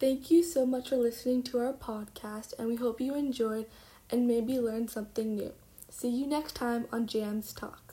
Thank you so much for listening to our podcast, and we hope you enjoyed and maybe learned something new. See you next time on Jams Talk.